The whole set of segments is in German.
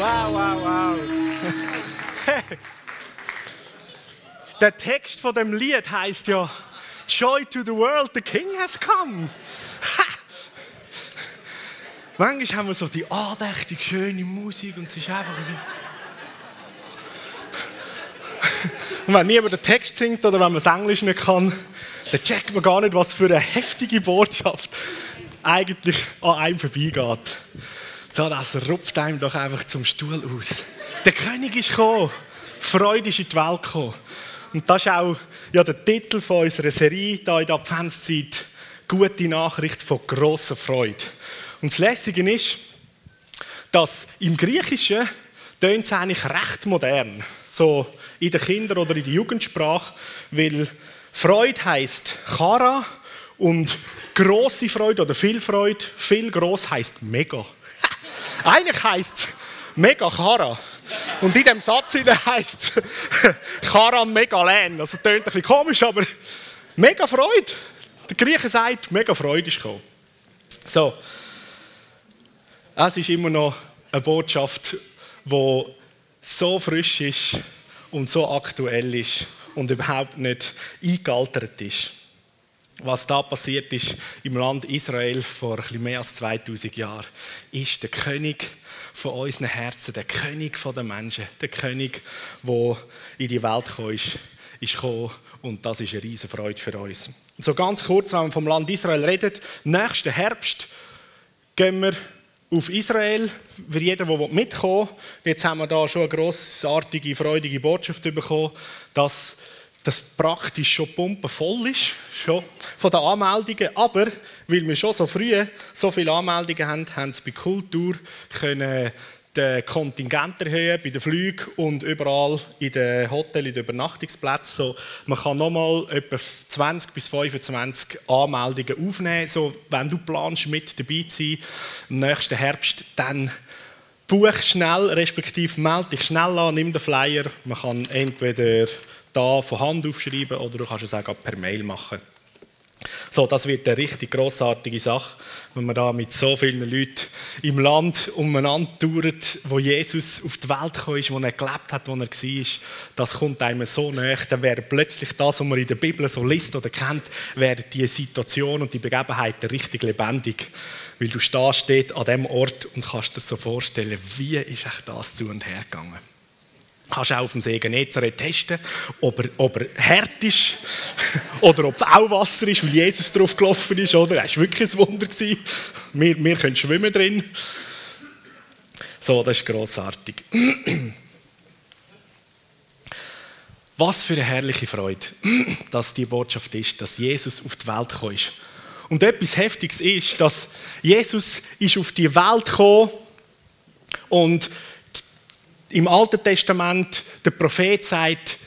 Wow, wow, wow. Der Text von dem Lied heißt ja Joy to the world, the King has come. Manchmal haben wir so die andächtig schöne Musik und es ist einfach so. Und wenn niemand den Text singt oder wenn man das Englisch nicht kann, dann checkt man gar nicht, was für eine heftige Botschaft eigentlich an einem vorbeigeht. So, das rupft einem doch einfach zum Stuhl aus. Der König ist gekommen. Freude ist in die Welt gekommen. Und das ist auch ja, der Titel von unserer Serie hier in der Adventszeit. Gute Nachricht von grosser Freude. Und das Lässige ist, dass im Griechischen tönt es eigentlich recht modern. So in der Kinder- oder in der Jugendsprache. Weil Freude heißt Chara und große Freude oder viel Freude, viel groß heißt mega. Eigentlich heißt es mega Chara. Und in dem Satz heißt es Charan Megalen. Also, das klingt ein bisschen komisch, aber mega Freude. Der Grieche sagt, mega Freude ist gekommen. So. Es ist immer noch eine Botschaft, die so frisch ist und so aktuell ist und überhaupt nicht eingealtert ist. Was da passiert ist im Land Israel vor bisschen mehr als 2000 Jahren, ist der König von unseren Herzen, der König der Menschen, der König, der in die Welt gekommen ist, ist gekommen und das ist eine riesige Freude für uns. So ganz kurz, wenn wir vom Land Israel reden, nächsten Herbst gehen wir auf Israel, für jeden, der mitkommen will. Jetzt haben wir da schon eine grossartige, freudige Botschaft bekommen, dass das praktisch schon pumpenvoll ist, schon von den Anmeldungen. Aber weil wir schon so früh so viele Anmeldungen haben, haben sie bei Kultur können den Kontingent erhöhen bei den Flügen und überall in den Hotels, in den Übernachtungsplätzen. So, man kann nochmal etwa 20 bis 25 Anmeldungen aufnehmen. So, wenn du planst, mit dabei zu sein im nächsten Herbst, dann buch schnell, respektive melde dich schnell an, nimm den Flyer. Man kann entweder da von Hand aufschreiben oder du kannst es auch per Mail machen. So, das wird eine richtig großartige Sache, wenn man da mit so vielen Leuten im Land umeinander touret, wo Jesus auf die Welt gekommen ist, wo er gelebt hat, wo er war. Das kommt einem so näher. Dann wäre plötzlich das, was man in der Bibel so liest oder kennt, wäre die Situation und die Begebenheiten richtig lebendig. Weil du stehst dort an dem Ort und kannst dir so vorstellen, wie ist echt das zu und her gegangen kannst auch auf dem See Genezareth testen, ob er, ob er hart ist oder ob es auch Wasser ist, weil Jesus drauf gelaufen ist. Oder? Das war wirklich ein Wunder. Wir, wir können schwimmen drin. So, das ist grossartig. Was für eine herrliche Freude, dass die Botschaft ist, dass Jesus auf die Welt gekommen ist. Und etwas Heftiges ist, dass Jesus ist auf die Welt gekommen und im Alten Testament der Prophet sagt,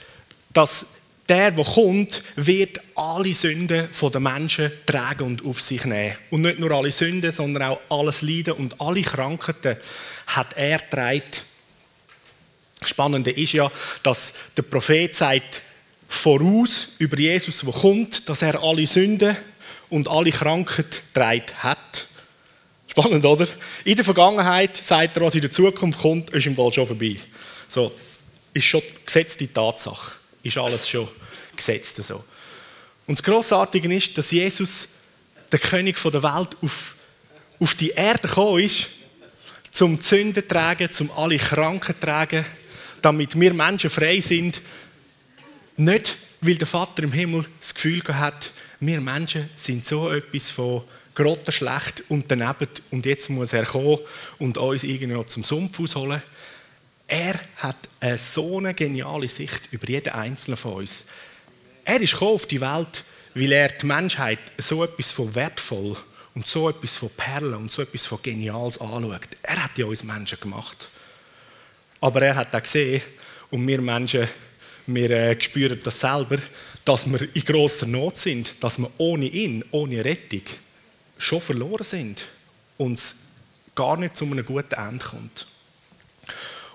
dass der, der kommt, wird alle Sünden der Menschen tragen und auf sich nehmen. Und nicht nur alle Sünden, sondern auch alles Leiden und alle Krankheiten hat er getragen. Spannende ist ja, dass der Prophet sagt voraus über Jesus, der kommt, dass er alle Sünden und alle Krankheiten getragen hat. Spannend, oder? In der Vergangenheit sagt er, was in der Zukunft kommt, ist im Fall schon vorbei. So, ist schon gesetzte Tatsache. Ist alles schon gesetzt. So. Und das Grossartige ist, dass Jesus, der König der Welt, auf, auf die Erde gekommen ist, zum Zünden tragen, zum alle Kranken tragen, damit wir Menschen frei sind. Nicht, weil der Vater im Himmel das Gefühl hat, wir Menschen sind so etwas von grottenschlecht und daneben und jetzt muss er kommen und uns irgendwie noch zum Sumpf ausholen. Er hat eine so eine geniale Sicht über jeden Einzelnen von uns. Er ist auf die Welt, weil er die Menschheit so etwas von wertvoll und so etwas von Perlen und so etwas von Geniales anschaut. Er hat ja uns Menschen gemacht. Aber er hat auch gesehen, und wir Menschen, wir äh, spüren das selber, dass wir in grosser Not sind, dass wir ohne ihn, ohne Rettung, schon verloren sind und es gar nicht zu einem guten Ende kommt.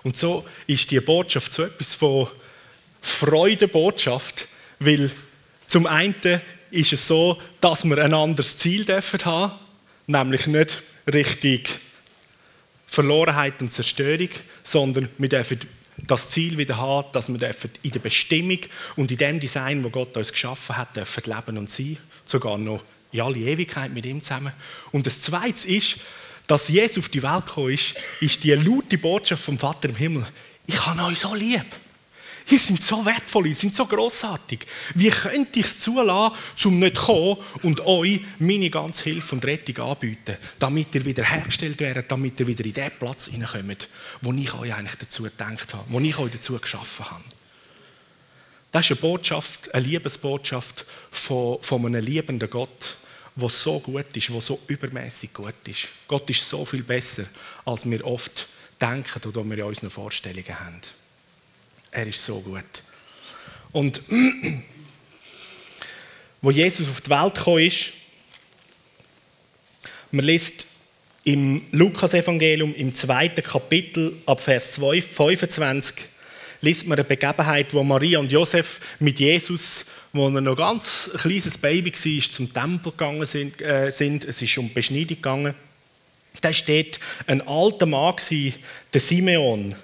Und so ist die Botschaft so etwas von Freudebotschaft, weil zum einen ist es so, dass wir ein anderes Ziel dürfen haben, nämlich nicht richtig Verlorenheit und Zerstörung, sondern wir dürfen das Ziel wieder haben, dass wir in der Bestimmung und in dem Design, wo Gott uns geschaffen hat, dürfen leben und sein, sogar noch in alle Ewigkeit mit ihm zusammen. Und das Zweite ist, dass Jesus auf die Welt gekommen ist, ist die laute Botschaft vom Vater im Himmel. Ich habe euch so lieb. Ihr seid so wertvoll, ihr seid so großartig. Wie könnte ich es zulassen, um nicht zu kommen und euch meine ganze Hilfe und Rettung anbieten, damit ihr wieder hergestellt werdet, damit ihr wieder in den Platz hineinkommt, wo ich euch eigentlich dazu gedacht habe, wo ich euch dazu geschaffen habe. Das ist eine Botschaft, eine Liebesbotschaft von, von einem liebenden Gott, der so gut ist, der so übermäßig gut ist. Gott ist so viel besser, als wir oft denken oder wir in unseren Vorstellungen haben. Er ist so gut. Und wo Jesus auf die Welt gekommen ist, man liest im Lukas-Evangelium im zweiten Kapitel ab Vers 25 liest man eine Begebenheit, wo Maria und Josef mit Jesus, wo er noch ganz ein kleines Baby war, zum Tempel gegangen sind. Äh, sind. Es ist um Beschneidung gegangen. Da steht ein alter Mann, der Simeon.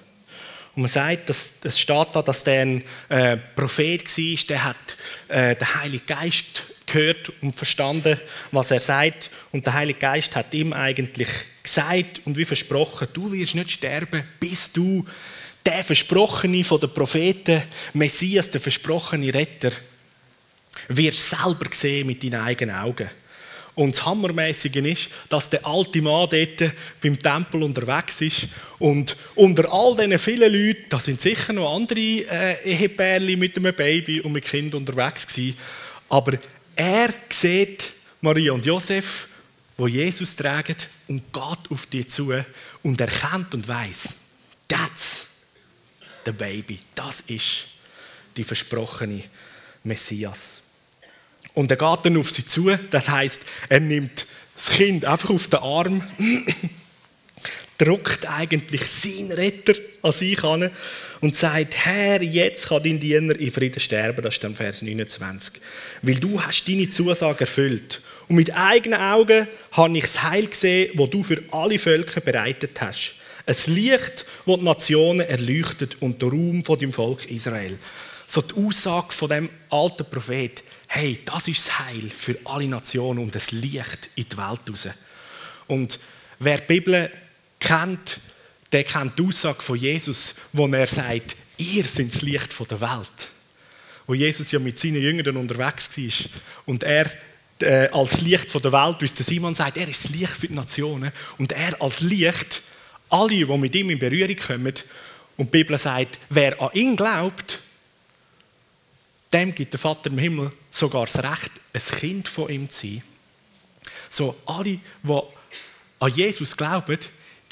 Und man sagt, dass, es steht da, dass der ein äh, Prophet war, der hat äh, den Heiligen Geist gehört und verstanden, was er sagt. Und der Heilige Geist hat ihm eigentlich gesagt und wie versprochen, du wirst nicht sterben, bis du der Versprochene von den Propheten, Messias, der versprochene Retter, wirst selber sehen mit deinen eigenen Augen. Und das Hammermäßige ist, dass der alte Mann dort beim Tempel unterwegs ist und unter all diesen vielen Leuten, da sind sicher noch andere äh, Ehepärchen mit einem Baby und mit Kind unterwegs gewesen, aber er sieht Maria und Josef, wo Jesus tragen und geht auf die zu und erkennt und weiß, that's the baby, das ist die versprochene Messias. Und er geht dann auf sie zu. Das heißt, er nimmt das Kind einfach auf den Arm, drückt eigentlich seinen Retter an sich an und sagt, Herr, jetzt kann dein Diener in Frieden sterben. Das ist dann Vers 29. Weil du hast deine Zusage erfüllt. Und mit eigenen Augen habe ich das Heil gesehen, das du für alle Völker bereitet hast. Ein Licht, das die Nationen erleuchtet und der Ruhm von dem Volk Israel. So die Aussage von dem alten Prophet hey, das ist das Heil für alle Nationen und das Licht in die Welt raus. Und wer die Bibel kennt, der kennt die Aussage von Jesus, wo er sagt, ihr seid das Licht der Welt. Wo Jesus ja mit seinen Jüngern unterwegs war und er äh, als Licht der Welt, wie es der Simon sagt, er ist das Licht für die Nationen und er als Licht, alle, die mit ihm in Berührung kommen, und die Bibel sagt, wer an ihn glaubt, dem gibt der Vater im Himmel sogar das Recht, ein Kind von ihm zu sein. So, alle, die an Jesus glauben,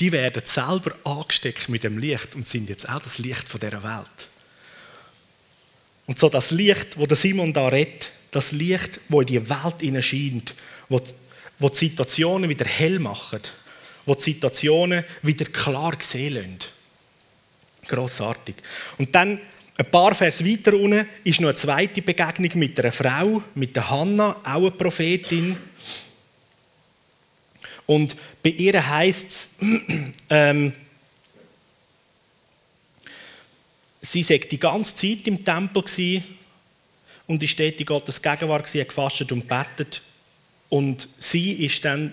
die werden selber angesteckt mit dem Licht und sind jetzt auch das Licht von dieser Welt. Und so das Licht, wo der Simon da redet, das Licht, wo in die Welt hineinscheint, wo, wo die Situationen wieder hell machen, wo die Situationen wieder klar sehen lassen. Grossartig. Und dann ein paar Vers weiter unten ist noch eine zweite Begegnung mit einer Frau, mit der Hanna, auch eine Prophetin. Und bei ihr heißt es, ähm, sie sei die ganze Zeit im Tempel gewesen und ist dort in Gottes Gegenwart gewesen, gefastet und betet. Und sie ist dann,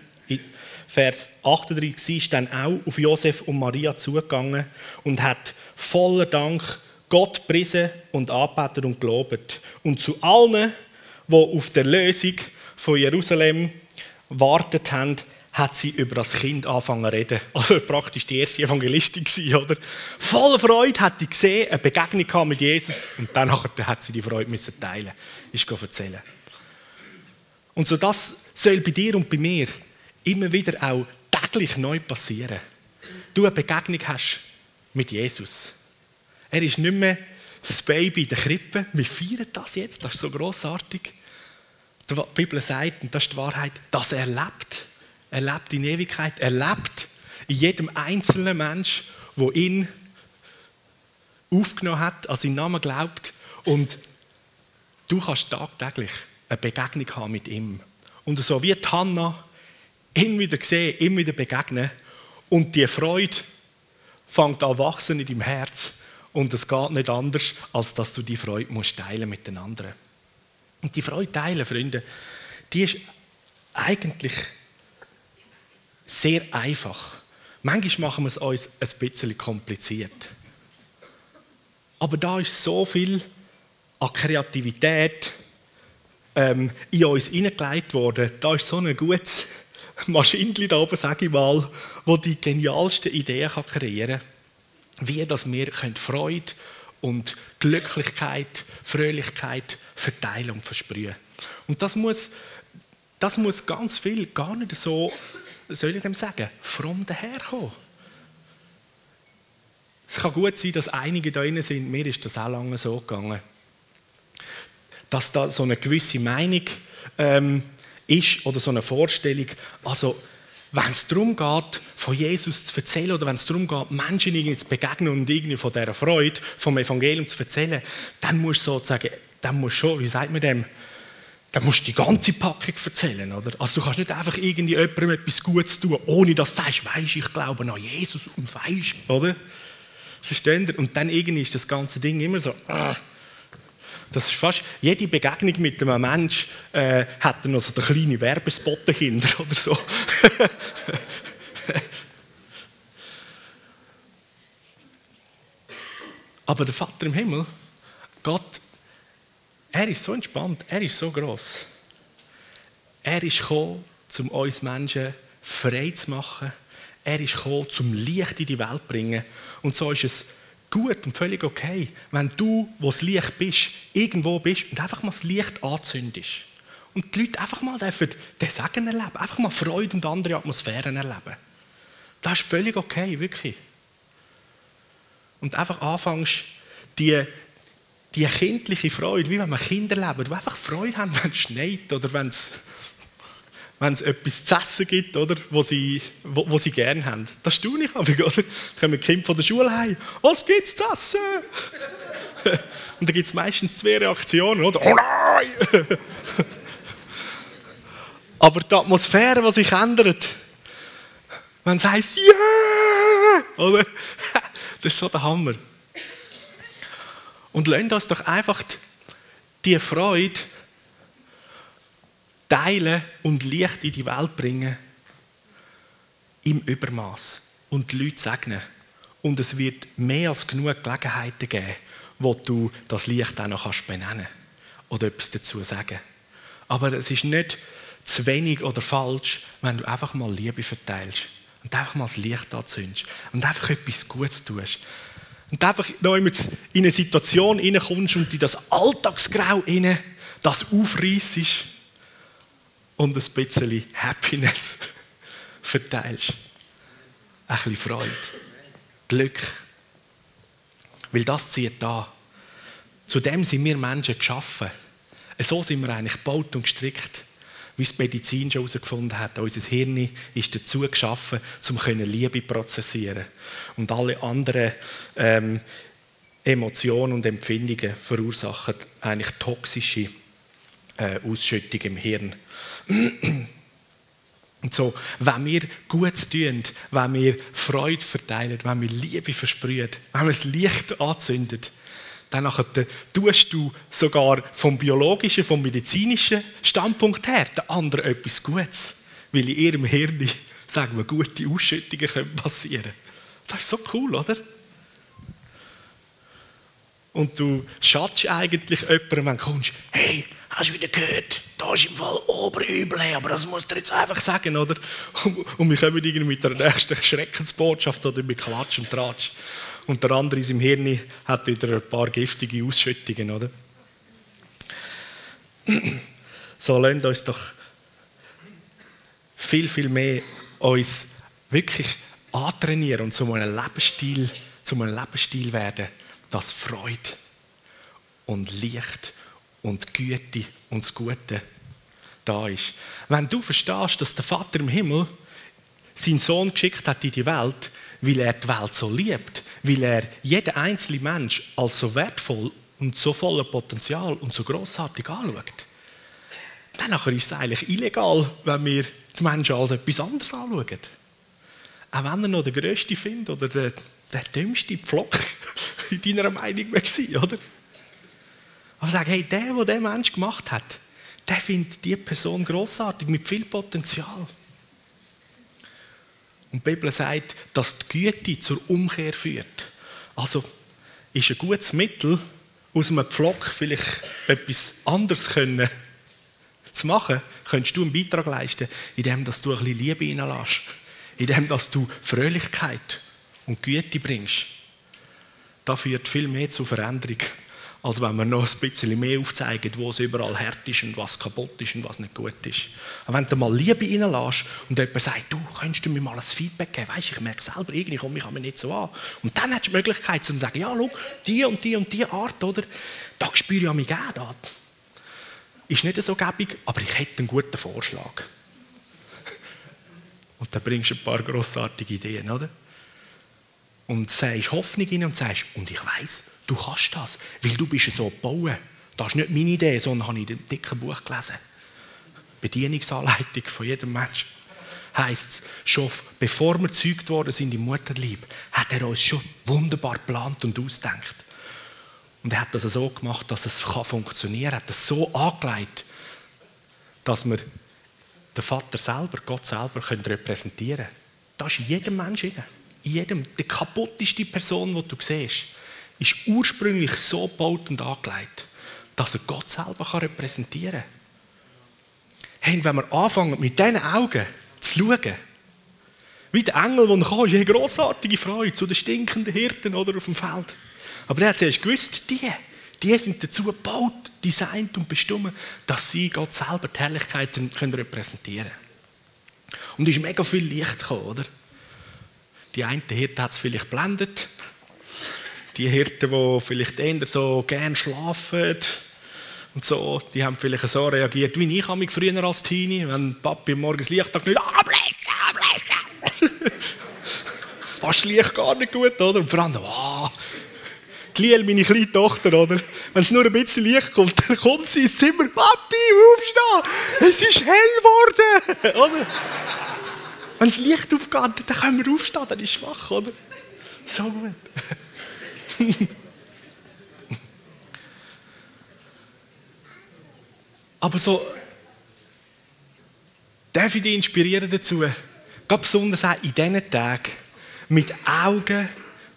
Vers 38, sie ist dann auch auf Josef und Maria zugegangen und hat voller Dank Gott priesen und anbetet und gelobt. Und zu allen, die auf der Lösung von Jerusalem wartet haben, hat sie über das Kind angefangen zu reden. Also praktisch die erste Evangelistin gewesen, oder? Voller Freude hat sie gesehen, eine Begegnung mit Jesus und dann hat sie die Freude müssen teilen, ist erzählen. Und so das soll bei dir und bei mir immer wieder auch täglich neu passieren. Du eine Begegnung hast mit Jesus. Er ist nicht mehr das Baby in der Krippe. Wir feiern das jetzt, das ist so großartig. Die Bibel sagt, und das ist die Wahrheit, dass er lebt. Er lebt in Ewigkeit. Er lebt in jedem einzelnen Mensch, wo ihn aufgenommen hat, an seinen Namen glaubt. Und du kannst tagtäglich eine Begegnung haben mit ihm. Und so wie Hannah ihn wieder sehen, ihm wieder begegnen Und die Freude fängt an wachsen in deinem Herz. Und es geht nicht anders, als dass du die Freude musst teilen mit den anderen. Und die Freude teilen, Freunde, die ist eigentlich sehr einfach. Manchmal machen wir es uns ein bisschen kompliziert. Aber da ist so viel an Kreativität ähm, in uns hineingelegt worden. Da ist so ein gutes Maschinchen da oben, sage ich mal, wo die genialsten Ideen kreieren kann. Wie dass wir Freude und Glücklichkeit, Fröhlichkeit verteilen und versprühen. Und das muss, das muss ganz viel gar nicht so, soll ich dem sagen, fromm daherkommen. Es kann gut sein, dass einige da drin sind, mir ist das auch lange so gegangen, dass da so eine gewisse Meinung ähm, ist oder so eine Vorstellung, also wenn es darum geht, von Jesus zu erzählen oder wenn es darum geht, Menschen irgendwie zu begegnen und irgendwie von dieser Freude, vom Evangelium zu erzählen, dann musst du sozusagen, dann musst schon, wie sagt man dem, dann musst du die ganze Packung erzählen, oder? Also du kannst nicht einfach irgendwie jemandem etwas Gutes tun, ohne dass du sagst, weisst ich glaube an Jesus und weisst, oder? Versteht? Und dann irgendwie ist das ganze Ding immer so, ah, das ist fast, jede Begegnung mit einem Menschen äh, hat dann noch so einen kleinen Werbespot dahinter oder so. Aber der Vater im Himmel, Gott, er ist so entspannt, er ist so groß. Er ist gekommen, um uns Menschen frei zu machen. Er ist gekommen, zum Licht in die Welt zu bringen. Und so ist es gut und völlig okay, wenn du, wo das Licht bist, irgendwo bist und einfach mal das Licht anzündest. Und die Leute einfach mal dürfen den Segen erleben, einfach mal Freude und andere Atmosphären erleben. Das ist völlig okay, wirklich. Und einfach anfängst, die, die kindliche Freude, wie wenn man Kinder leben, die einfach Freude haben, wenn es schneit oder wenn es wenn es etwas zu essen gibt, oder, wo, sie, wo, wo sie gerne haben. Das staune ich aber, oder? Kommen Kinder von der Schule heim. Was gibt es zu essen? Und dann gibt es meistens zwei Reaktionen, oder? Oh nein! aber die Atmosphäre, die sich ändert, wenn es heisst, yeah! Oder? Das ist so der Hammer. Und lasst uns doch einfach die Freude teilen und Licht in die Welt bringen im Übermaß und die Leute segnen. Und es wird mehr als genug Gelegenheiten geben, wo du das Licht auch noch benennen kannst oder etwas dazu sagen. Aber es ist nicht zu wenig oder falsch, wenn du einfach mal Liebe verteilst und einfach mal das Licht anzündest und einfach etwas Gutes tust. Und einfach noch in eine Situation hineinkommst und in das Alltagsgrau hinein, das aufreißt und ein bisschen Happiness verteilst. Ein bisschen Freude, Glück. Weil das zieht da. Zu dem sind wir Menschen geschaffen. So sind wir eigentlich gebaut und gestrickt, wie es die Medizin schon herausgefunden hat. Unser Hirn ist dazu geschaffen, um Liebe prozessieren Und alle anderen ähm, Emotionen und Empfindungen verursachen eigentlich toxische äh, Ausschüttung im Hirn. Und so, wenn wir gut tun, wenn wir Freude verteilen, wenn wir Liebe versprühen, wenn wir das Licht anzünden, dann tust du sogar vom biologischen, vom medizinischen Standpunkt her den anderen etwas Gutes. Weil in ihrem Hirn, sagen wir, gute Ausschüttungen passieren können Das ist so cool, oder? Und du schatzt eigentlich jemandem, wenn du kommst, hey, hast du wieder gehört, da ist im Fall Oberübel, aber das musst du jetzt einfach sagen, oder? Und wir kommen irgendwie mit der nächsten Schreckensbotschaft oder mit Klatsch und Tratsch. Und der andere in seinem Hirn hat wieder ein paar giftige Ausschüttungen, oder? So, lasst uns doch viel, viel mehr uns wirklich antrainieren und zu einem Lebensstil, zu einem Lebensstil werden, das Freude und Licht und Güte und das Gute da ist. Wenn du verstehst, dass der Vater im Himmel seinen Sohn geschickt hat in die Welt, weil er die Welt so liebt, weil er jeden einzelnen Mensch als so wertvoll und so voller Potenzial und so großartig anschaut, dann ist es eigentlich illegal, wenn wir die Menschen als etwas anderes anschauen. Auch wenn er noch der Größte findet oder der, der dümmste Pflock in deiner Meinung war, oder? Also sag, hey, der, der den Mensch gemacht hat, der findet die Person großartig mit viel Potenzial. Und die Bibel sagt, dass die Güte zur Umkehr führt. Also ist ein gutes Mittel, aus einem Pflock vielleicht etwas anderes können, zu machen, könntest du einen Beitrag leisten, indem dass du ein bisschen Liebe reinlässt, indem dass du Fröhlichkeit und Güte bringst. Das führt viel mehr zu Veränderung als wenn wir noch ein bisschen mehr aufzeigen, wo es überall hart ist und was kaputt ist und was nicht gut ist. Aber wenn du mal Liebe reinlässt und jemand sagt, du, könntest du mir mal ein Feedback geben, weißt, ich merke selber, irgendwie komme ich mich nicht so an. Und dann hast du die Möglichkeit zu sagen, ja, schau, die und die und die Art, oder, da spüre ich an mich gerne. Ist nicht so gäbig, aber ich hätte einen guten Vorschlag. Und dann bringst du ein paar grossartige Ideen, oder? Und sagst Hoffnung rein und sagst, und ich weiß, Du kannst das, weil du bist so gebaut. Das ist nicht meine Idee, sondern habe ich in dem dicken Buch gelesen. Bedienungsanleitung von jedem Menschen. Heißt es, schon bevor wir gezeugt worden sind im Mutterlieb, hat er uns schon wunderbar geplant und ausdenkt. Und er hat das so gemacht, dass es funktionieren kann. Er hat es so angelegt, dass wir den Vater selber, Gott selber, können repräsentieren können. Das ist in jedem Menschen. In jedem, die kaputteste Person, die du siehst ist ursprünglich so gebaut und angelegt, dass er Gott selber repräsentieren kann. Hey, wenn wir anfangen, mit diesen Augen zu schauen, wie der Engel, der kam, ist eine grossartige Freude zu den stinkenden Hirten oder auf dem Feld. Aber er hat zuerst gewusst, die, die sind dazu gebaut, designt und bestimmt, dass sie Gott selber die Herrlichkeit können repräsentieren können. Und es ist mega viel Licht gekommen, oder? Die einen Hirten hat es vielleicht blendet, die Hirten, die vielleicht eher so gerne schlafen und so, die haben vielleicht so reagiert, wie ich mich früher als Teenie, wenn Papi morgens Licht hat, abblechen. das ist Licht gar nicht gut, oder? Und vor allem, wow, die Liel, meine kleine Tochter, oder? Wenn es nur ein bisschen Licht kommt, dann kommt sie ins Zimmer, Papi, aufstehen, es ist hell geworden, oder? Wenn das Licht aufgeht, dann können wir aufstehen, dann ist es schwach, oder? So gut. Aber so, darf ich dich inspirieren dazu, ganz besonders auch in diesen Tagen, mit Augen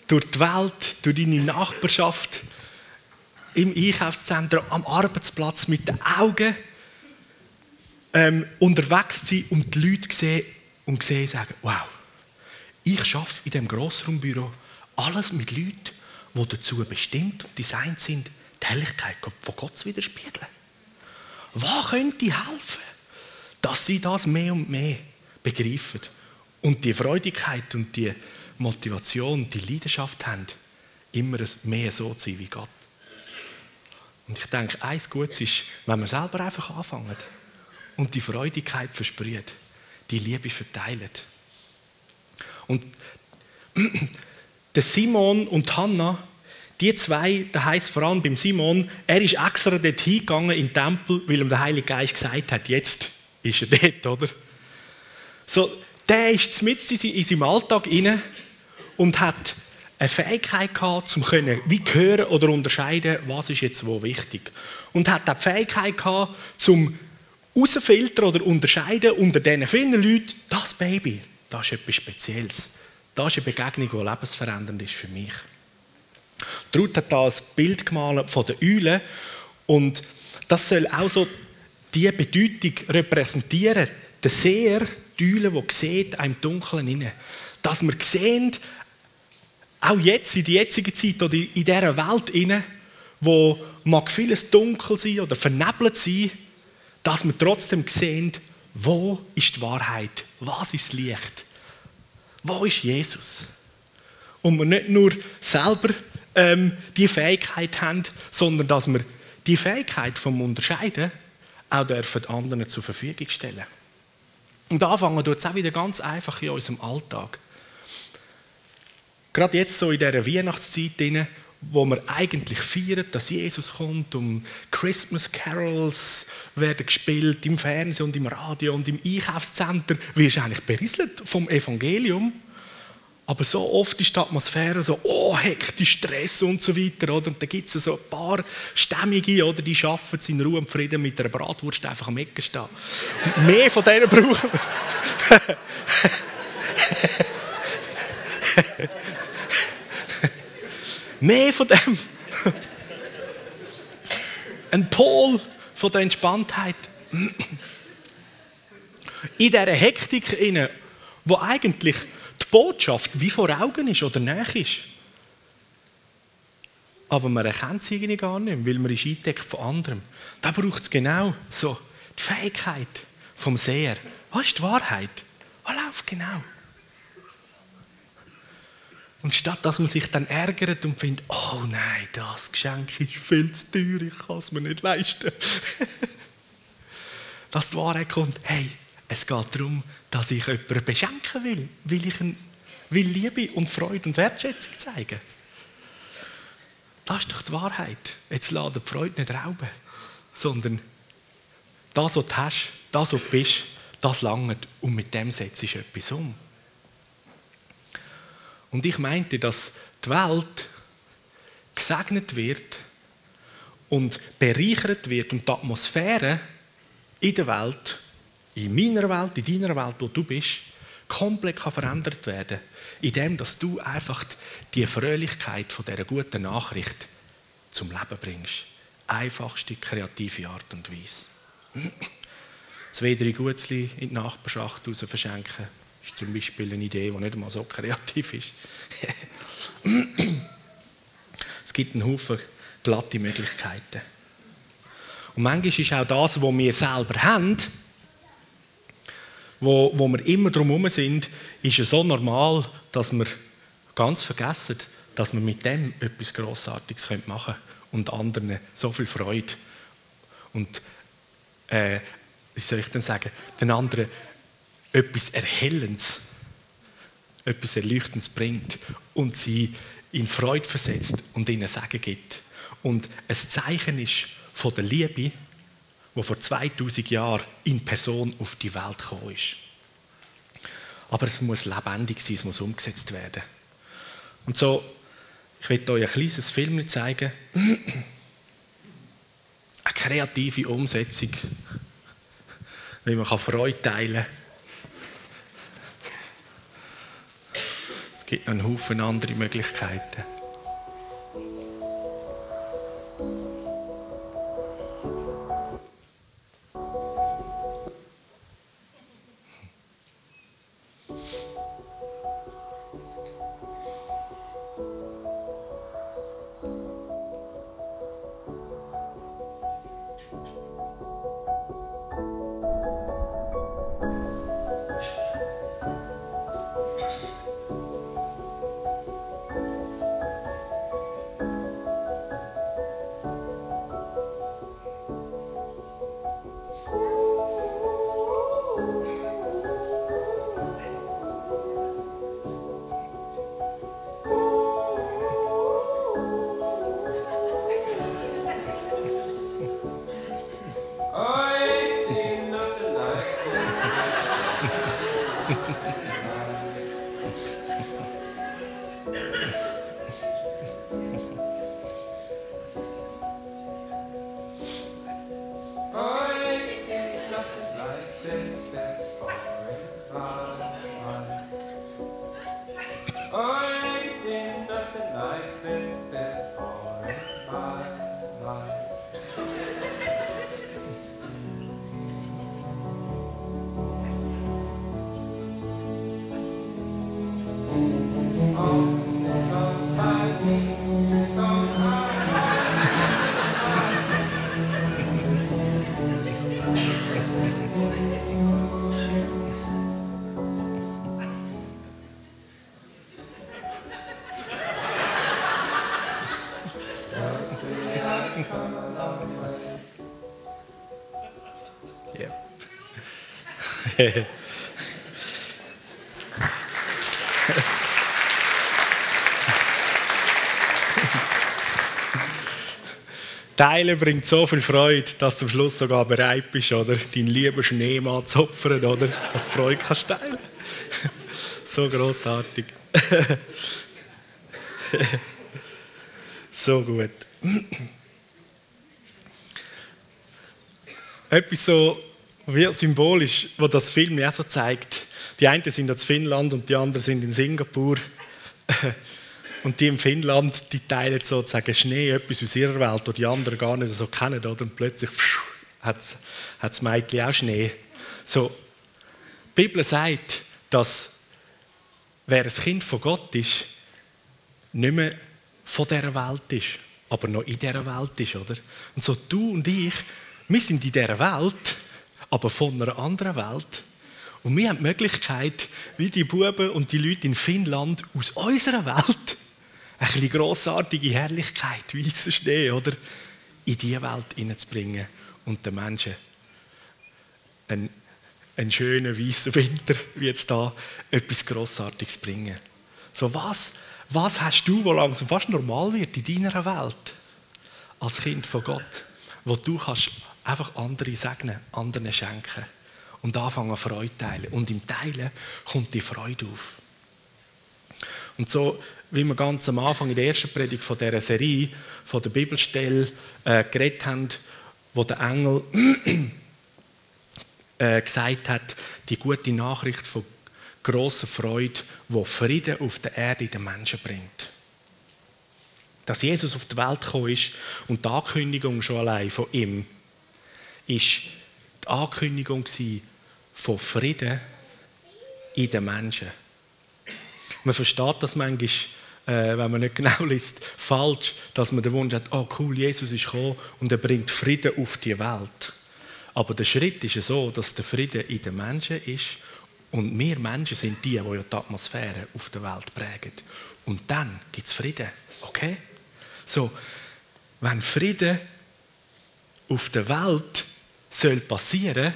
durch die Welt, durch deine Nachbarschaft, im Einkaufszentrum, am Arbeitsplatz, mit den Augen ähm, unterwegs sein und die Leute sehen und sehen sagen, wow, ich arbeite in diesem Grossraumbüro alles mit Leuten, die dazu bestimmt und designt sind, die Herrlichkeit von Gott zu widerspiegeln. Was könnte helfen, dass sie das mehr und mehr begreifen und die Freudigkeit und die Motivation, die Leidenschaft haben, immer mehr so zu sein wie Gott. Und ich denke, eins Gutes ist, wenn man selber einfach anfängt und die Freudigkeit versprüht, die Liebe verteilt. Und der Simon und Hannah, die zwei, da heißt vor allem beim Simon, er ist extra dort hingegangen in den Tempel, weil ihm der Heilige Geist gesagt hat, jetzt ist er dort, oder? So, der ist mit in seinem Alltag inne und hat eine Fähigkeit gehabt, zum können wie hören oder unterscheiden, was ist jetzt wo wichtig. Und hat auch die Fähigkeit gehabt, zum herausfiltern oder unterscheiden unter diesen vielen Leuten, das Baby, das ist etwas Spezielles. Das ist eine Begegnung, die lebensverändernd ist für mich. Ruth hat da ein Bild gemalt von der Eule und das soll auch so die Bedeutung repräsentieren. Der Seher, die Eule, die sieht, im Dunkeln inne. Dass wir sehen, auch jetzt, in der jetzigen Zeit oder in dieser Welt inne, wo mag vieles dunkel sein oder vernebelt sein, dass wir trotzdem sehen, wo ist die Wahrheit, was ist das Licht. Wo ist Jesus? Und wir nicht nur selber ähm, die Fähigkeit haben, sondern dass wir die Fähigkeit vom Unterscheiden auch dürfen anderen zur Verfügung stellen. Und anfangen tut es auch wieder ganz einfach in unserem Alltag. Gerade jetzt so in dieser Weihnachtszeit, wo wir eigentlich feiern, dass Jesus kommt und Christmas Carols werden gespielt im Fernsehen und im Radio und im Einkaufszentrum, wirst du eigentlich berieselt vom Evangelium. Aber so oft ist die Atmosphäre so, oh, hektisch, Stress und so weiter. Oder? Und dann gibt es so ein paar Stämmige, oder? die schaffen es in Ruhe und Frieden mit einer Bratwurst einfach am Ecken stehen. Mehr von denen brauchen wir. Mehr von dem. Ein Pol von der Entspanntheit. In dieser Hektik, wo eigentlich die Botschaft wie vor Augen ist oder näher ist. Aber man erkennt sie irgendwie gar nicht, weil man ist eingedeckt von anderem. Da braucht es genau so die Fähigkeit vom Seher. Was ist die Wahrheit? Was läuft genau? Und statt dass man sich dann ärgert und findet, oh nein, das Geschenk ist viel zu teuer, ich kann es mir nicht leisten. dass die Wahrheit kommt, hey, es geht darum, dass ich jemanden beschenken will, will ich ihn, will Liebe und Freude und Wertschätzung zeigen. Das ist doch die Wahrheit. Jetzt laden die Freude nicht rauben, sondern das, was du hast, das, was du bist, das langt und mit dem setzt du etwas um. Und ich meinte, dass die Welt gesegnet wird und bereichert wird und die Atmosphäre in der Welt, in meiner Welt, in deiner Welt, wo du bist, komplett kann verändert werden, indem dass du einfach die Fröhlichkeit von dieser guten Nachricht zum Leben bringst. Einfachste kreative Art und Weise. Zwei, drei Gutzli in die Nachbarschaft raus verschenken, ist zum Beispiel eine Idee, die nicht mal so kreativ ist. es gibt einen Haufen glatte Möglichkeiten. Und manchmal ist auch das, was wir selber haben, wo, wo wir immer drumherum sind, ist so normal, dass wir ganz vergessen, dass wir mit dem etwas Grossartiges machen können und anderen so viel Freude und äh, wie soll ich denn sagen, den anderen etwas Erhellendes, etwas Erleuchtendes bringt und sie in Freude versetzt und ihnen Sagen gibt. Und ein Zeichen ist von der Liebe, wo vor 2000 Jahren in Person auf die Welt gekommen ist. Aber es muss lebendig sein, es muss umgesetzt werden. Und so, ich werde euch ein kleines Film zeigen. Eine kreative Umsetzung, wie man Freude teilen kann Gibt noch einen Haufen andere Möglichkeiten. Teilen bringt so viel Freude, dass du am Schluss sogar bereit bist, oder? Deinen lieben Schneemann zu opfern, oder? Dass du Freude kannst teilen. So großartig. so gut. Etwas so wie symbolisch, was das Film ja so zeigt. Die einen sind in Finnland und die anderen sind in Singapur. Und die in Finnland, die teilen sozusagen Schnee, etwas aus ihrer Welt, das die anderen gar nicht so kennen. Oder? Und plötzlich hat das Mädchen auch Schnee. So, die Bibel sagt, dass wer ein Kind von Gott ist, nicht mehr von dieser Welt ist, aber noch in dieser Welt ist. Oder? Und so du und ich, wir sind in dieser Welt, aber von einer anderen Welt. Und wir haben die Möglichkeit, wie die Buben und die Leute in Finnland, aus unserer Welt eine bisschen grossartige Herrlichkeit, weißer Schnee, oder? In diese Welt hineinzubringen und den Menschen einen, einen schönen weißen Winter, wie jetzt da, etwas Grossartiges bringen. So, was, was hast du, wo langsam fast normal wird in deiner Welt, als Kind von Gott, wo du kannst einfach andere segnen, anderen schenken und anfangen Freude teilen. Und im Teilen kommt die Freude auf. Und so, wie wir ganz am Anfang in der ersten Predigt von dieser Serie, von der Bibelstelle äh, geredet haben, wo der Engel äh, gesagt hat, die gute Nachricht von großer Freude, wo Frieden auf der Erde den Menschen bringt. Dass Jesus auf die Welt gekommen ist und die Ankündigung schon allein von ihm, ist die Ankündigung von Frieden in den Menschen. Man versteht das manchmal, äh, wenn man nicht genau liest, falsch, dass man den Wunsch hat, oh cool, Jesus ist gekommen und er bringt Frieden auf die Welt. Aber der Schritt ist ja so, dass der Frieden in den Menschen ist und wir Menschen sind die, die die Atmosphäre auf der Welt prägen. Und dann gibt es Frieden. Okay? So, wenn Frieden auf der Welt soll passieren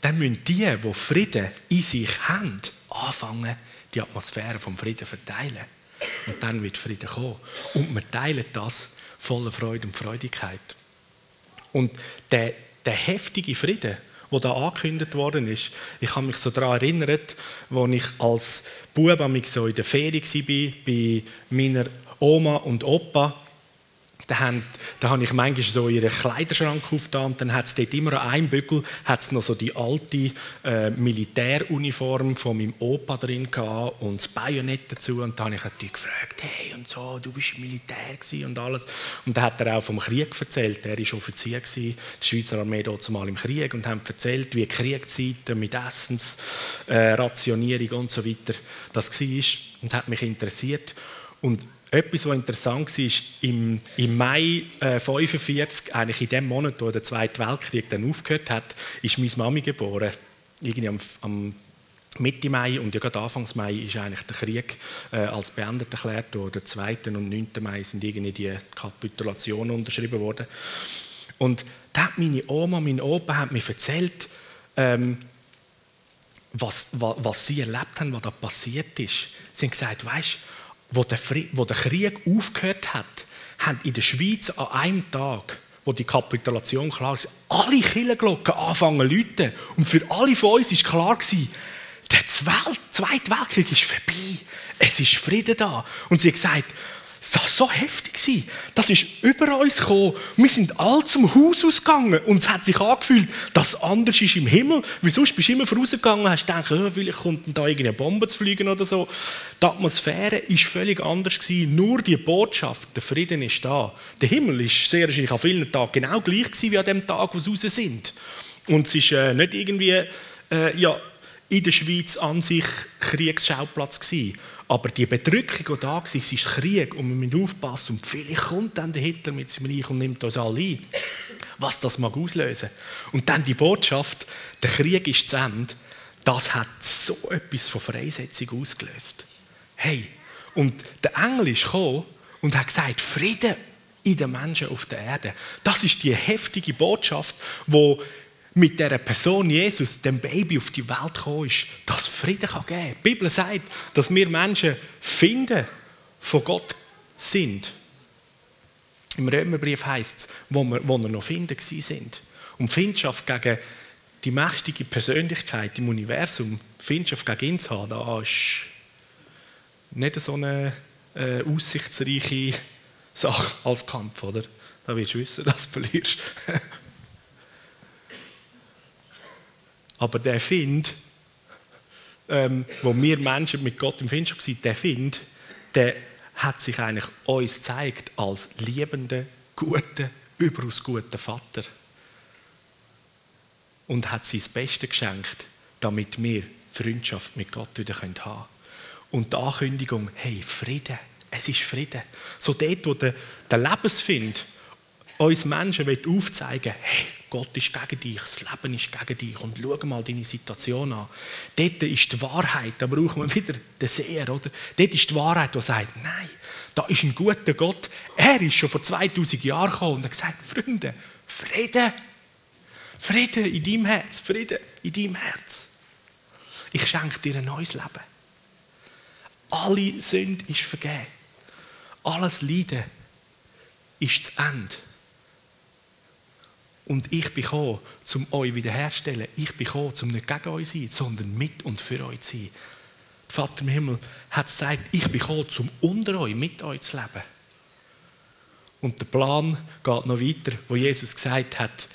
dann müssen die, die Frieden in sich haben, anfangen, die Atmosphäre vom Frieden verteilen. Und dann wird Frieden kommen. Und wir teilen das voller Freude und Freudigkeit. Und der, der heftige Frieden, der da angekündigt worden ist, ich habe mich so daran erinnert, als ich als Bub so in der Ferie war, bei meiner Oma und Opa da, haben, da habe ich manchmal so ihren Kleiderschrank aufgetan. Und dann hat es dort immer an einem Bügel noch so die alte äh, Militäruniform von meinem Opa drin gehabt und das Bajonett dazu. Und da habe ich natürlich gefragt, hey und so, du bist im Militär und alles. Und da hat er auch vom Krieg erzählt, er war Offizier gewesen, die Schweizer Armee dort mal im Krieg und hat erzählt, wie Kriegszeiten mit Essensrationierung äh, und so weiter das war und hat mich interessiert. Und etwas, was interessant war, ist, im, im Mai 1945, äh, eigentlich in dem Monat, wo der Zweite Weltkrieg dann aufgehört hat, ist meine Mami geboren. Irgendwie am, am Mitte Mai und ja gerade Anfangs Mai ist eigentlich der Krieg äh, als beendet erklärt worden. Der 2. und 9. Mai sind irgendwie die Kapitulationen unterschrieben worden. Und da hat meine Oma, mein Opa hat mir erzählt, ähm, was, was, was, sie erlebt haben, was da passiert ist. Sie haben gesagt, weißt du, wo der, wo der Krieg aufgehört hat, haben in der Schweiz an einem Tag, wo die Kapitulation klar war, alle Kirchenglocken anfangen zu läuten. Und für alle von uns war klar, der Zweite Weltkrieg ist vorbei. Es ist Frieden da. Und sie hat gesagt, es war so heftig. Das ist über uns gekommen. Wir sind alle zum Haus ausgegangen und es hat sich angefühlt, dass anders ist im Himmel. Weil sonst bist du immer vorausgegangen und hast gedacht, oh, vielleicht kommt da irgendeine Bombe zu fliegen oder so. Die Atmosphäre war völlig anders. Nur die Botschaft, der Frieden ist da. Der Himmel ist sehr wahrscheinlich an vielen Tagen genau gleich wie an dem Tag, wo sie raus sind. Und es ist äh, nicht irgendwie äh, ja, in der Schweiz an sich Kriegsschauplatz gewesen. Aber die Bedrückung, die da war, ist Krieg und wir müssen aufpassen. Und vielleicht kommt dann der Hitler mit seinem Reich und nimmt uns alle ein. Was das mag auslösen. Und dann die Botschaft, der Krieg ist zu Ende, das hat so etwas von Freisetzung ausgelöst. Hey, und der Engel ist gekommen und hat gesagt, Frieden in den Menschen auf der Erde. Das ist die heftige Botschaft, wo mit der Person Jesus, dem Baby, auf die Welt gekommen ist, dass Frieden geben kann. Die Bibel sagt, dass wir Menschen finden, von Gott sind. Im Römerbrief heißt es, wo wir, wo wir noch finden sind. Und Findschaft gegen die mächtige Persönlichkeit im Universum, Findschaft gegen ihn zu haben, da ist nicht so eine äh, aussichtsreiche Sache als Kampf, oder? Da willst du wissen, dass du verlierst. Aber der Find, ähm, wo wir Menschen mit Gott im Find schon waren, der Find, der hat sich eigentlich uns gezeigt als liebender, guter, überaus guter Vater. Und hat sein Bestes geschenkt, damit wir Freundschaft mit Gott wieder haben können. Und die Ankündigung, hey, Frieden, es ist Frieden. So dort, wo der, der Lebensfind uns Menschen aufzeigen hey, Gott ist gegen dich, das Leben ist gegen dich und schau mal deine Situation an. Dort ist die Wahrheit, da brauchen wir wieder den Seher, oder? Dort ist die Wahrheit, die sagt, nein, da ist ein guter Gott. Er ist schon vor 2000 Jahren gekommen und hat gesagt, Freunde, Frieden, Frieden in deinem Herz, Frieden in deinem Herz. Ich schenke dir ein neues Leben. Alle Sünde ist vergeben. Alles Leiden ist zu Ende. Und ich bin gekommen, um euch wiederherzustellen. Ich bin gekommen, um nicht gegen euch zu sein, sondern mit und für euch zu sein. Der Vater im Himmel hat gesagt, ich bin gekommen, um unter euch, mit euch zu leben. Und der Plan geht noch weiter, wo Jesus gesagt hat,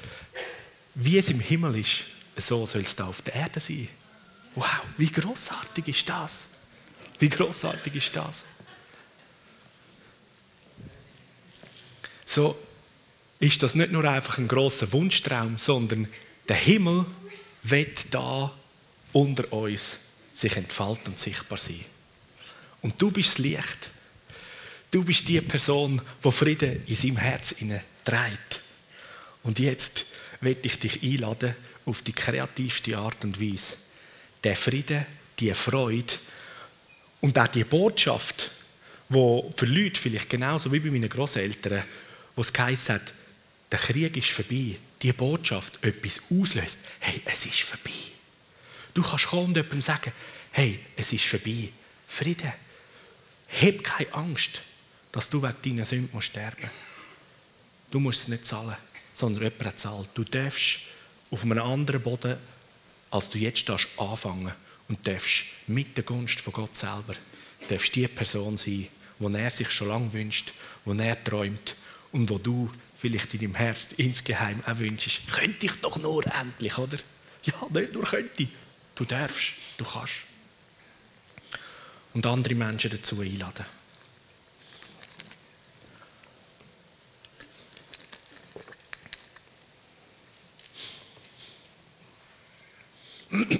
wie es im Himmel ist, so soll es da auf der Erde sein. Wow, wie großartig ist das? Wie großartig ist das? So, ist das nicht nur einfach ein großer Wunschtraum, sondern der Himmel wird da unter uns sich entfalten und sichtbar sein. Und du bist das Licht. Du bist die Person, die Frieden in seinem Herz trägt. Und jetzt will ich dich einladen auf die kreativste Art und Weise. Der Frieden, die Freude und auch die Botschaft, wo für Leute vielleicht genauso wie bei meinen Großeltern, wo es geheißen hat, der Krieg ist vorbei, die Botschaft etwas auslöst, hey, es ist vorbei. Du kannst kommen und jemandem sagen, hey, es ist vorbei. Friede. Hab keine Angst, dass du wegen deiner Sünde sterben musst. Du musst es nicht zahlen, sondern jemand zahlt. Du darfst auf einem anderen Boden, als du jetzt darfst, anfangen und darfst mit der Gunst von Gott selber darfst die Person sein, die er sich schon lange wünscht, wo er träumt und wo du vielleicht in deinem Herz insgeheim auch wünschst, könnte ich doch nur endlich, oder? Ja, nicht nur könnte. Du darfst, du kannst. Und andere Menschen dazu einladen.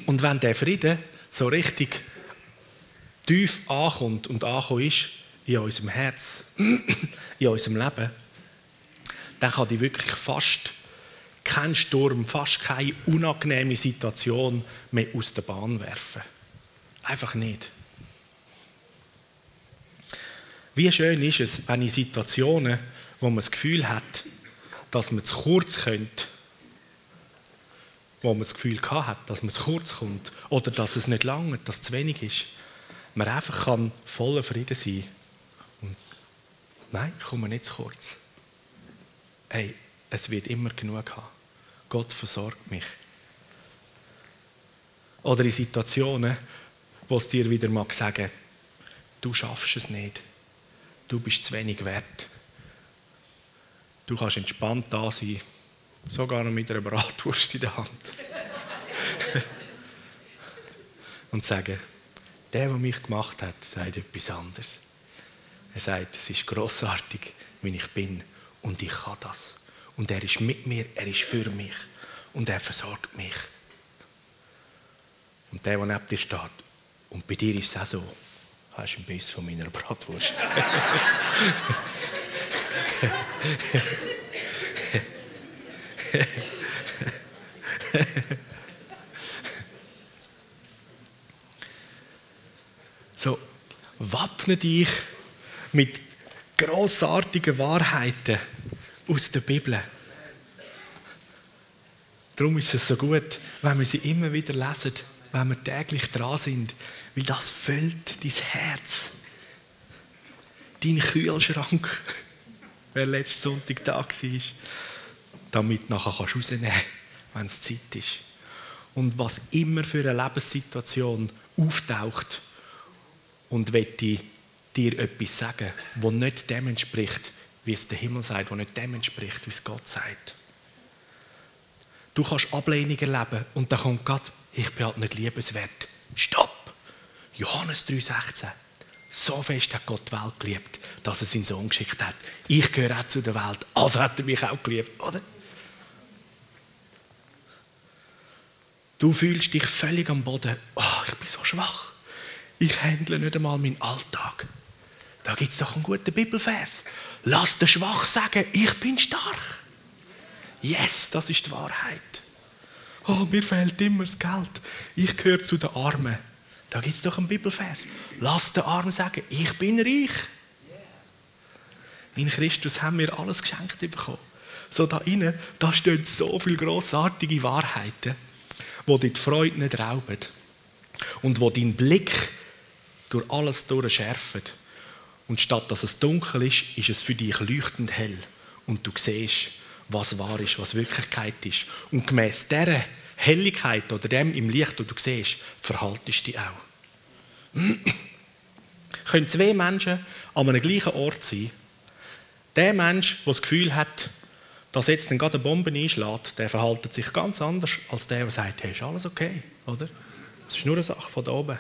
Und wenn der Frieden so richtig tief ankommt und ankommt ist in unserem Herz, in unserem Leben, dann kann dich wirklich fast kein Sturm, fast keine unangenehme Situation mehr aus der Bahn werfen. Einfach nicht. Wie schön ist es, wenn in Situationen, wo man das Gefühl hat, dass man zu kurz könnte, wo man das Gefühl hat, dass man zu kurz kommt oder dass es nicht lange, dass es zu wenig ist, man einfach kann voller Frieden sein. Und nein, ich komme nicht zu kurz hey, es wird immer genug haben. Gott versorgt mich. Oder in Situationen, wo es dir wieder mag sagen, du schaffst es nicht. Du bist zu wenig wert. Du kannst entspannt da sein, sogar noch mit einer Bratwurst in der Hand. Und sagen, der, der mich gemacht hat, sagt etwas anderes. Er sagt, es ist großartig, wie ich bin und ich kann das. Und er ist mit mir, er ist für mich und er versorgt mich. Und der, der neben dir steht, und bei dir ist es auch so, hast du einen Biss von meiner Bratwurst. so, wappne dich mit großartige Wahrheiten aus der Bibel. Darum ist es so gut, wenn wir sie immer wieder lesen, wenn wir täglich dran sind, weil das füllt dein Herz. Dein Kühlschrank, wer letzten Sonntag da war, damit nachher du rausnehmen kannst, wenn es Zeit ist. Und was immer für eine Lebenssituation auftaucht und wette dir etwas sagen, wo nicht dem entspricht, wie es der Himmel sagt, wo nicht dem entspricht, wie es Gott sagt. Du kannst Ablehnung erleben und dann kommt Gott, ich bin halt nicht liebenswert. Stopp! Johannes 3,16. So fest hat Gott die Welt geliebt, dass er seinen Sohn geschickt hat. Ich gehöre auch zu der Welt, also hat er mich auch geliebt, oder? Du fühlst dich völlig am Boden. Oh, ich bin so schwach. Ich handle nicht einmal meinen Alltag. Da gibt es doch einen guten Bibelvers. Lass den Schwach sagen, ich bin stark. Yes, das ist die Wahrheit. Oh, mir fehlt immer das Geld. Ich gehöre zu den Armen. Da gibt es doch einen Bibelvers. Lass den Armen sagen, ich bin reich. In Christus haben wir alles geschenkt bekommen. So da innen, da stehen so viele grossartige Wahrheiten, wo dir die Freude nicht rauben und wo dein Blick durch alles durchschärfen. Und statt dass es dunkel ist, ist es für dich leuchtend hell und du siehst, was wahr ist, was Wirklichkeit ist. Und gemäß dieser Helligkeit oder dem im Licht, das du siehst, verhaltest du dich auch. Können zwei Menschen an einem gleichen Ort sein? Der Mensch, der das Gefühl hat, dass jetzt dann gerade eine Bombe einschlägt, der verhält sich ganz anders als der, der sagt, hey, ist alles okay, oder? Es ist nur eine Sache von da oben.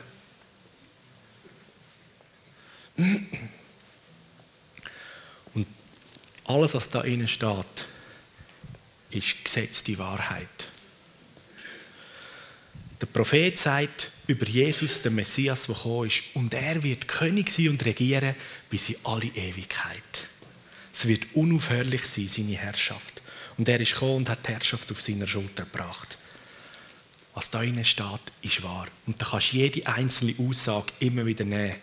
Und alles, was da innen steht, ist gesetzte Wahrheit. Der Prophet sagt über Jesus, den Messias, der gekommen ist, und er wird König sein und regieren bis in alle Ewigkeit. Es wird unaufhörlich sein, seine Herrschaft. Und er ist gekommen und hat die Herrschaft auf seiner Schulter gebracht. Was da innen steht, ist wahr. Und da kannst du jede einzelne Aussage immer wieder nehmen.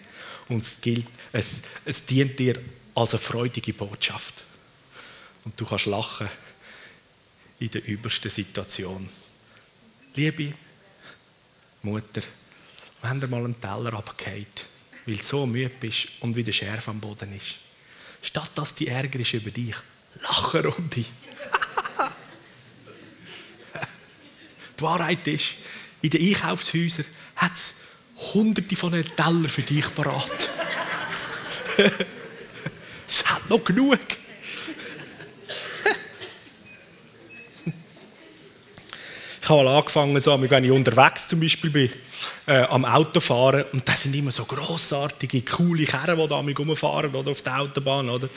Und es, gilt, es, es dient dir als eine freudige Botschaft. Und du kannst lachen in der übelsten Situation. Liebe Mutter, wenn du mal einen Teller abgeht, weil du so müde bist und wie der Schärf am Boden ist, statt dass die Ärger ist über dich, lache Runde. die Wahrheit ist, in den Einkaufshäusern hat es hunderte von Tellern für dich parat. es hat noch genug. Ich habe angefangen, so, wenn ich unterwegs zum Beispiel bin, äh, am Autofahren, und das sind immer so grossartige, coole Kerren, die da rumfahren oder auf der Autobahn. Oder?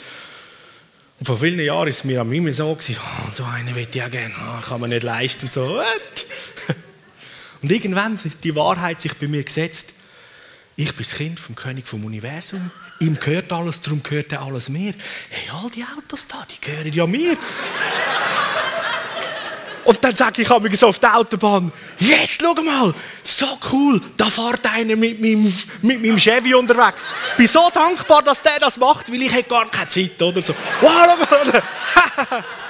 Und vor vielen Jahren war es mir immer so, gewesen, oh, so einen will ich ja gerne, oh, kann man nicht leisten. Und, so. Und irgendwann hat die Wahrheit sich bei mir gesetzt. Ich bin das Kind vom König vom Universum. Ihm gehört alles, darum gehört er alles mir. Hey, all die Autos da, die gehören ja mir. Und dann sage ich mir so auf der Autobahn, yes, schau mal, so cool, da fährt einer mit meinem, mit meinem Chevy unterwegs. Ich bin so dankbar, dass der das macht, weil ich hätte gar keine Zeit oder so. Wow.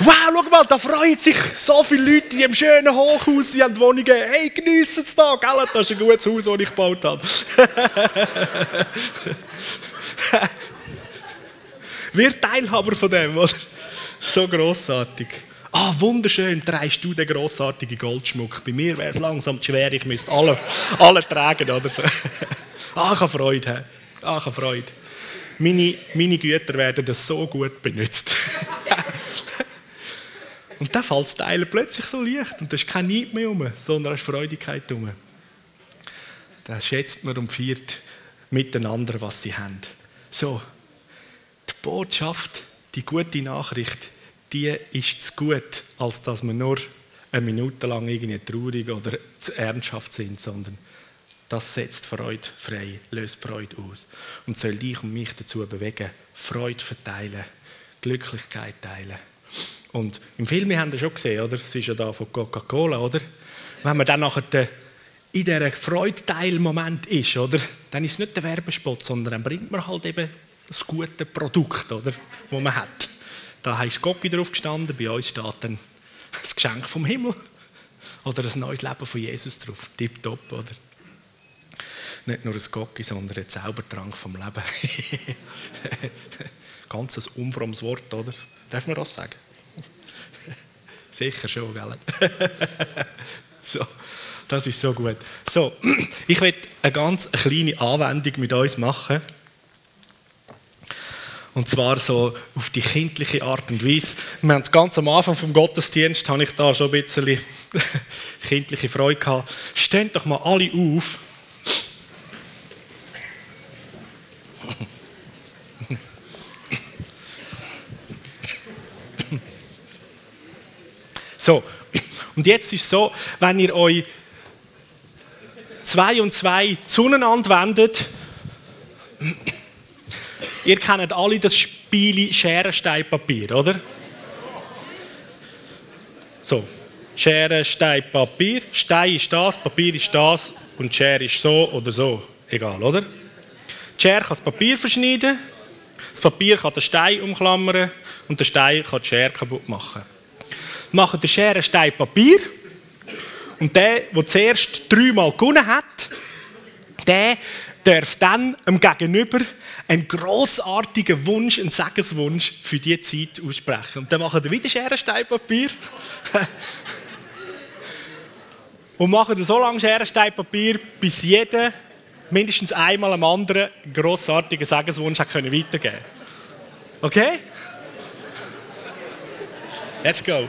wow, schau mal, da freuen sich so viele Leute in einem schönen Hochhaus, sie haben Wohnungen. Hey, geniessen es da, gell? Das ist ein gutes Haus, das ich gebaut habe. Wir Teilhaber von dem, oder? So grossartig. Ah, wunderschön, trägst du den grossartigen Goldschmuck. Bei mir wäre es langsam schwer, ich müsste alle, alle tragen oder so. ah, ich habe Freude. Ah, ich habe Freude. Meine, meine Güter werden das so gut benutzt. und dann fällt das Teil plötzlich so leicht und da ist kein Neid mehr um, sondern es ist Freudigkeit um. Da schätzt man und feiert miteinander, was sie haben. So, die Botschaft, die gute Nachricht, die ist zu gut, als dass wir nur eine Minute lang irgendwie traurig oder zu ernsthaft sind, sondern das setzt Freude frei, löst Freude aus und soll dich und mich dazu bewegen, Freude verteilen, Glücklichkeit teilen. Und im Film haben wir schon gesehen, oder? Es ist ja da von Coca-Cola, oder? Wenn man dann nachher in dieser Freudeteil-Moment ist, oder? Dann ist es nicht der Werbespot, sondern dann bringt man halt eben das gute Produkt, oder? Das man hat. Da ist Gocki drauf gestanden, bei uns steht dann das Geschenk vom Himmel. Oder ein neues Leben von Jesus drauf. Tipptopp, oder? Nicht nur ein Gocki, sondern ein Zaubertrank vom Leben. Ganz ein unfrommes Wort, oder? Darf man das sagen? Sicher schon, gell? so, das ist so gut. So, ich werde eine ganz kleine Anwendung mit uns machen. Und zwar so auf die kindliche Art und Weise. Wir haben ganz am Anfang vom Gottesdienst, habe ich da schon ein bisschen kindliche Freude gehabt. Steht doch mal alle auf. So, und jetzt ist es so, wenn ihr euch zwei und zwei zueinander wendet, ihr kennt alle das Spiel Schere, Stein, Papier, oder? So, Schere, Stein, Papier. Stein ist das, Papier ist das und Schere ist so oder so. Egal, oder? Die Schere kann das Papier verschneiden, das Papier kann den Stein umklammern und der Stein kann die Schere kaputt machen machen der Schere Stein Papier. Und der, der zuerst dreimal gewonnen hat, der darf dann dem Gegenüber einen grossartigen Wunsch, einen Segenswunsch für diese Zeit aussprechen. Und dann machen wir wieder Schere, Papier. und machen so lange Schere, Papier, bis jeder mindestens einmal einem anderen einen grossartigen Segenswunsch hat weitergeben Okay? Let's go.